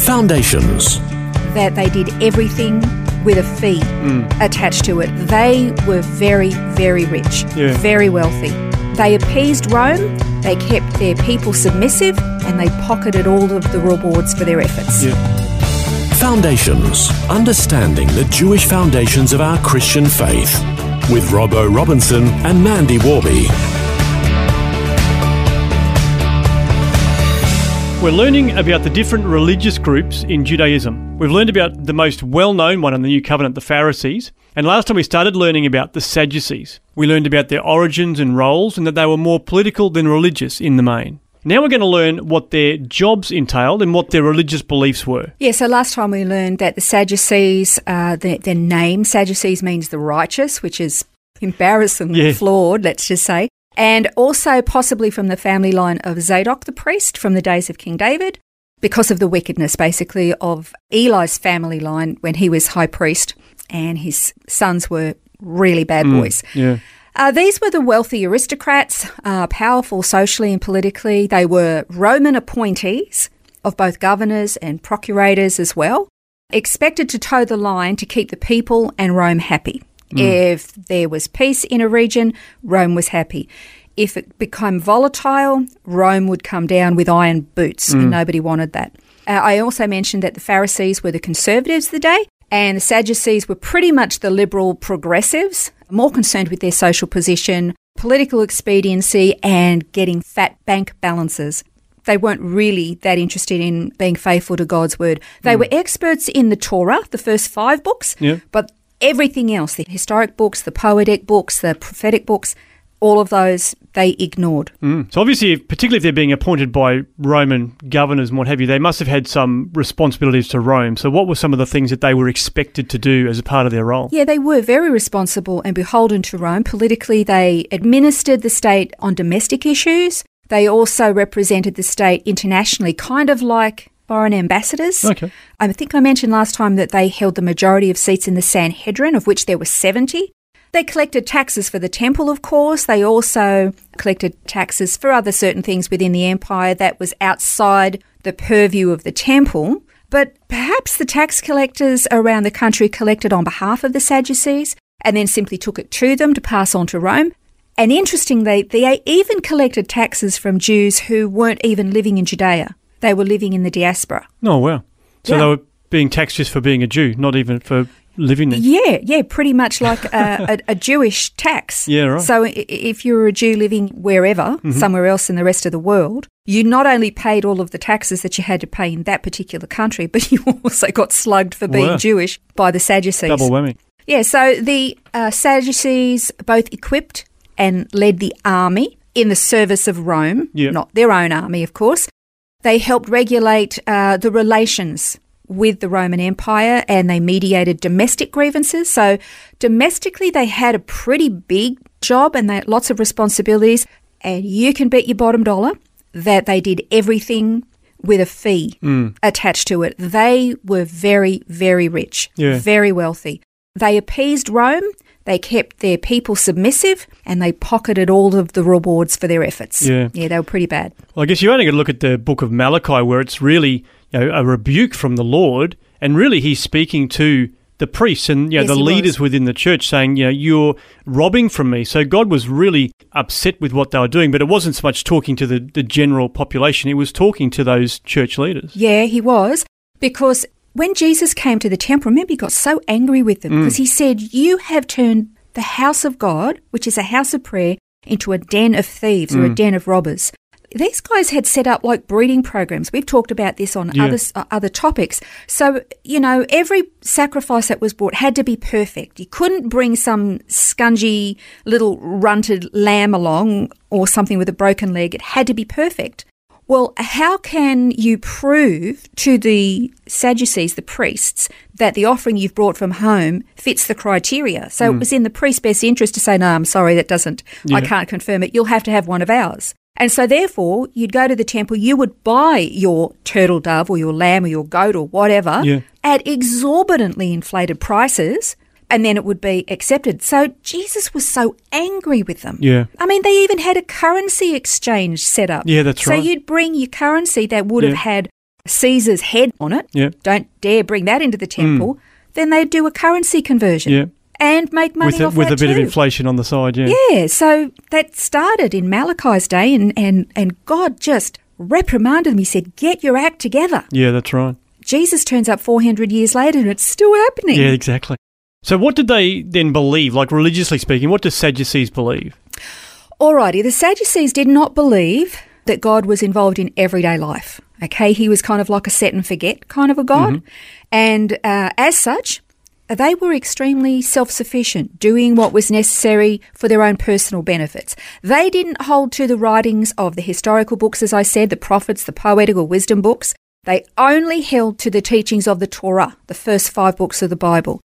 Foundations. that they did everything with a fee mm. attached to it. They were very, very rich, Yeah. very wealthy. They appeased Rome, they kept their people submissive, and they pocketed all of the rewards for their efforts. Foundations. Understanding the Jewish foundations of our Christian faith. With Robbo Robinson and Mandy Warby. We're learning about the different religious groups in Judaism. We've learned about the most well known one in the New Covenant, the Pharisees. And last time we started learning about the Sadducees. We learned about their origins and roles and that they were more political than religious in the main. Now we're going to learn what their jobs entailed and what their religious beliefs were. Yeah, so last time we learned that the Sadducees, uh, their, their name, Sadducees means the righteous, which is embarrassingly Yeah. flawed, let's just say. And also possibly from the family line of Zadok the priest from the days of King David, because of the wickedness basically of Eli's family line when he was high priest and his sons were really bad boys. Yeah. Uh, these were the wealthy aristocrats, uh, powerful socially and politically. They were Roman appointees of both governors and procurators as well, expected to toe the line to keep the people and Rome happy. Mm. If there was peace in a region, Rome was happy. If it became volatile, Rome would come down with iron boots, and mm. nobody wanted that. Uh, I also mentioned that the Pharisees were the conservatives of the day, and the Sadducees were pretty much the liberal progressives, more concerned with their social position, political expediency, and getting fat bank balances. They weren't really that interested in being faithful to God's word. They mm. were experts in the Torah, the first five books, Yeah. but everything else, the historic books, the poetic books, the prophetic books, all of those they ignored. Mm. So obviously, particularly if they're being appointed by Roman governors and what have you, they must have had some responsibilities to Rome. So what were some of the things that they were expected to do as a part of their role? Yeah, they were very responsible and beholden to Rome. Politically, they administered the state on domestic issues. They also represented the state internationally, kind of like foreign ambassadors. Okay. I think I mentioned last time that they held the majority of seats in the Sanhedrin, of which there were 70. They collected taxes for the temple, of course. They also collected taxes for other certain things within the empire that was outside the purview of the temple. But perhaps the tax collectors around the country collected on behalf of the Sadducees and then simply took it to them to pass on to Rome. And interestingly, they even collected taxes from Jews who weren't even living in Judea. They were living in the diaspora. Oh, wow. So Yeah. they were being taxed just for being a Jew, not even for living there. Yeah, yeah, pretty much like a, a, a Jewish tax. Yeah, right. Mm-hmm. So if you were a Jew living wherever, somewhere else in the rest of the world, you not only paid all of the taxes that you had to pay in that particular country, but you also got slugged for being Wow. Jewish by the Sadducees. Double whammy. Yeah, so the uh, Sadducees both equipped and led the army in the service of Rome, Yeah. not their own army, of course. They helped regulate uh, the relations with the Roman Empire and they mediated domestic grievances. So, domestically, they had a pretty big job and they had lots of responsibilities. And you can bet your bottom dollar that they did everything with a fee attached to it. They were very, very rich, Yeah. very wealthy. They appeased Rome, they kept their people submissive, and they pocketed all of the rewards for their efforts. Yeah. Yeah, they were pretty bad. Well, I guess you only got to look at the book of Malachi, where it's really you know, a rebuke from the Lord, and really he's speaking to the priests and you know, Yes, the leaders was. within the church, saying, you know, you're robbing from me. So God was really upset with what they were doing, but it wasn't so much talking to the, the general population; it was talking to those church leaders. Yeah, he was. Because when Jesus came to the temple, remember, he got so angry with them because he said, You have turned the house of God, which is a house of prayer, into a den of thieves or a den of robbers. These guys had set up like breeding programs. We've talked about this on Yeah. other uh, other topics. So you know, every sacrifice that was brought had to be perfect. You couldn't bring some scungy little runted lamb along or something with a broken leg. It had to be perfect. Well, how can you prove to the Sadducees, the priests, that the offering you've brought from home fits the criteria? So it hmm. was in the priest's best interest to say, no, I'm sorry, that doesn't, I can't confirm it. You'll have to have one of ours. And so therefore, you'd go to the temple, you would buy your turtle dove or your lamb or your goat or whatever Yeah. at exorbitantly inflated prices. And then it would be accepted. So Jesus was so angry with them. Yeah. I mean, they even had a currency exchange set up. Yeah, that's so right. So you'd bring your currency that would have had Caesar's head on it. Yeah. Don't dare bring that into the temple. Mm. Then they'd do a currency conversion. Yeah. And make money with a, off with that a bit of inflation on the side, yeah. Yeah, so that started in Malachi's day, and, and, and God just reprimanded them. He said, Get your act together. Yeah, that's right. Jesus turns up 400 years later, and it's still happening. Yeah, exactly. So, what did they then believe? Like religiously speaking, what do Sadducees believe? Alrighty, the Sadducees did not believe that God was involved in everyday life. Okay, he was kind of like a set and forget kind of a God. And uh, as such, they were extremely self sufficient, doing what was necessary for their own personal benefits. They didn't hold to the writings of the historical books, as I said, the prophets, the poetical wisdom books. They only held to the teachings of the Torah, the first five books of the Bible.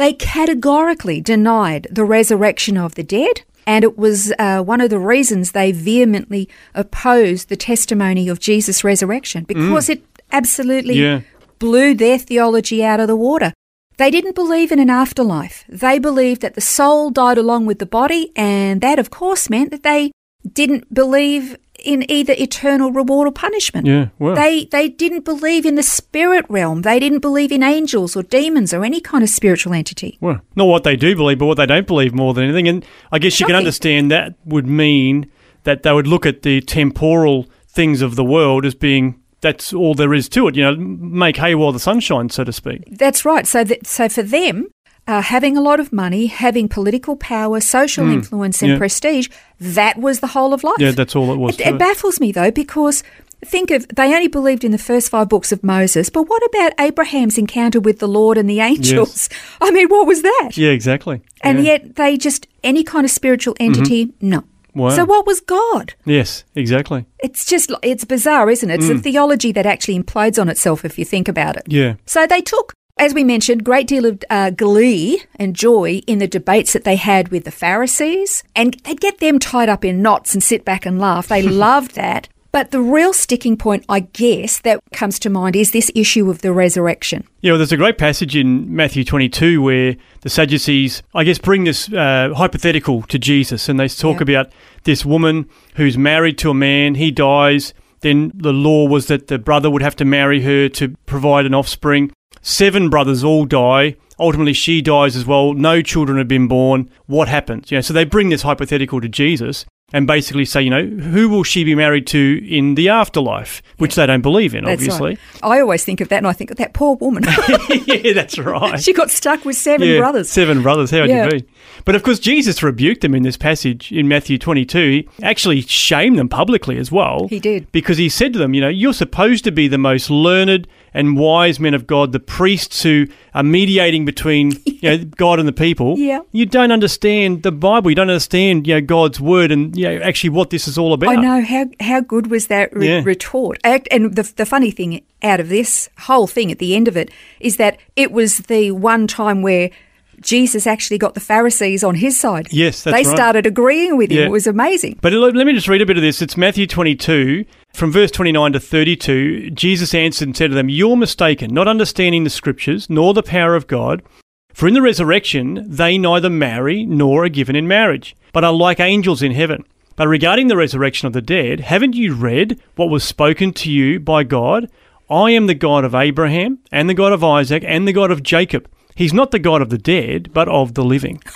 They categorically denied the resurrection of the dead, and it was uh, one of the reasons they vehemently opposed the testimony of Jesus' resurrection because it absolutely Yeah. blew their theology out of the water. They didn't believe in an afterlife. They believed that the soul died along with the body, and that, of course, meant that they didn't believe in either eternal reward or punishment. Yeah, well. They they didn't believe in the spirit realm. They didn't believe in angels or demons or any kind of spiritual entity. Well, not what they do believe, but what they don't believe more than anything. And I guess you can understand that would mean that they would look at the temporal things of the world as being that's all there is to it. You know, make hay while the sun shines, so to speak. That's right. So that so for them, uh, having a lot of money, having political power, social influence, and yeah. prestige, that was the whole of life. Yeah, that's all it was. It, it baffles me though because think of they only believed in the first five books of Moses, but what about Abraham's encounter with the Lord and the angels? I mean, what was that? yeah, exactly. And Yeah. Mm-hmm. yet they just any kind of spiritual entity, no. Wow. So what was God? yes, exactly. It's just it's bizarre, isn't it? It's a theology that actually implodes on itself if you think about it. Mm. Yeah. So they took, as we mentioned, great deal of uh, glee and joy in the debates that they had with the Pharisees, and they'd get them tied up in knots and sit back and laugh. They loved that. But the real sticking point, I guess, that comes to mind is this issue of the resurrection. Yeah, well, there's a great passage in Matthew 22 where the Sadducees, I guess, bring this uh, hypothetical to Jesus, and they talk Yeah. about this woman who's married to a man, he dies, then the law was that the brother would have to marry her to provide an offspring. Seven brothers all die. Ultimately, she dies as well. No children have been born. What happens? You know, so they bring this hypothetical to Jesus and basically say, you know, who will she be married to in the afterlife? Which they don't believe in, That's obviously. right. I always think of that, and I think of that poor woman. yeah, that's right. she got stuck with seven Yeah, brothers. Seven brothers. How would Yeah. you be? But of course, Jesus rebuked them in this passage in Matthew 22. He actually shamed them publicly as well. He did. Because he said to them, you know, you're supposed to be the most learned and wise men of God, the priests who are mediating between you know, God and the people. Yeah. You don't understand the Bible. You don't understand, you know, God's word and you know, actually what this is all about. I know how how good was that re- Yeah. retort. And the the funny thing out of this whole thing at the end of it is that it was the one time where Jesus actually got the Pharisees on his side. Yes, that's they right. started agreeing with him. Yeah. It was amazing. But let let me just read a bit of this. It's Matthew 22, from verse 29 to 32. Jesus answered and said to them, You're mistaken, not understanding the scriptures, nor the power of God. For in the resurrection, they neither marry nor are given in marriage, but are like angels in heaven. But regarding the resurrection of the dead, haven't you read what was spoken to you by God? I am the God of Abraham, and the God of Isaac, and the God of Jacob. He's not the God of the dead, but of the living.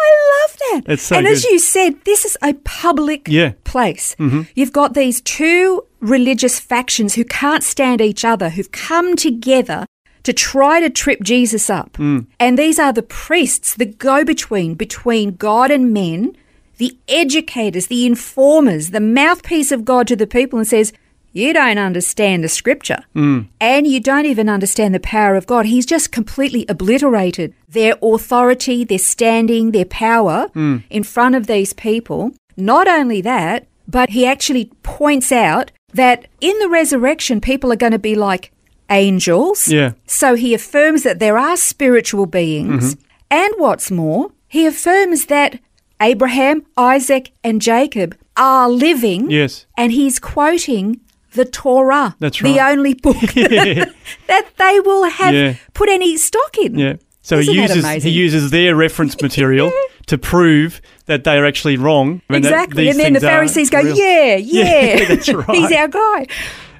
I love that. It's so and as you said, this is a public Yeah. place. Mm-hmm. You've got these two religious factions who can't stand each other, who've come together to try to trip Jesus up. Mm. And these are the priests, the go between between God and men, the educators, the informers, the mouthpiece of God to the people, and says, you don't understand the scripture and you don't even understand the power of God. He's just completely obliterated their authority, their standing, their power in front of these people. Not only that, but he actually points out that in the resurrection, people are going to be like angels. Yeah. So he affirms that there are spiritual beings. Mm-hmm. And what's more, he affirms that Abraham, Isaac, and Jacob are living. Yes. And he's quoting the Torah, That's the only book that they will have Yeah. put any stock in. Yeah. So Isn't he uses he uses their reference material to prove that they are actually wrong. Exactly. And then the Pharisees go, real. yeah, yeah. that's right. He's our guy.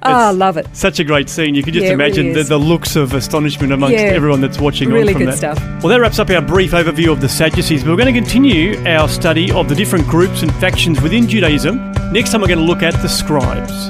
Oh, I love it. Such a great scene. You can just Yeah, it really imagine the, the looks of astonishment amongst Yeah. everyone that's watching Really on from good that. stuff. Well, that wraps up our brief overview of the Sadducees. But we're going to continue our study of the different groups and factions within Judaism. Next time, we're going to look at the scribes.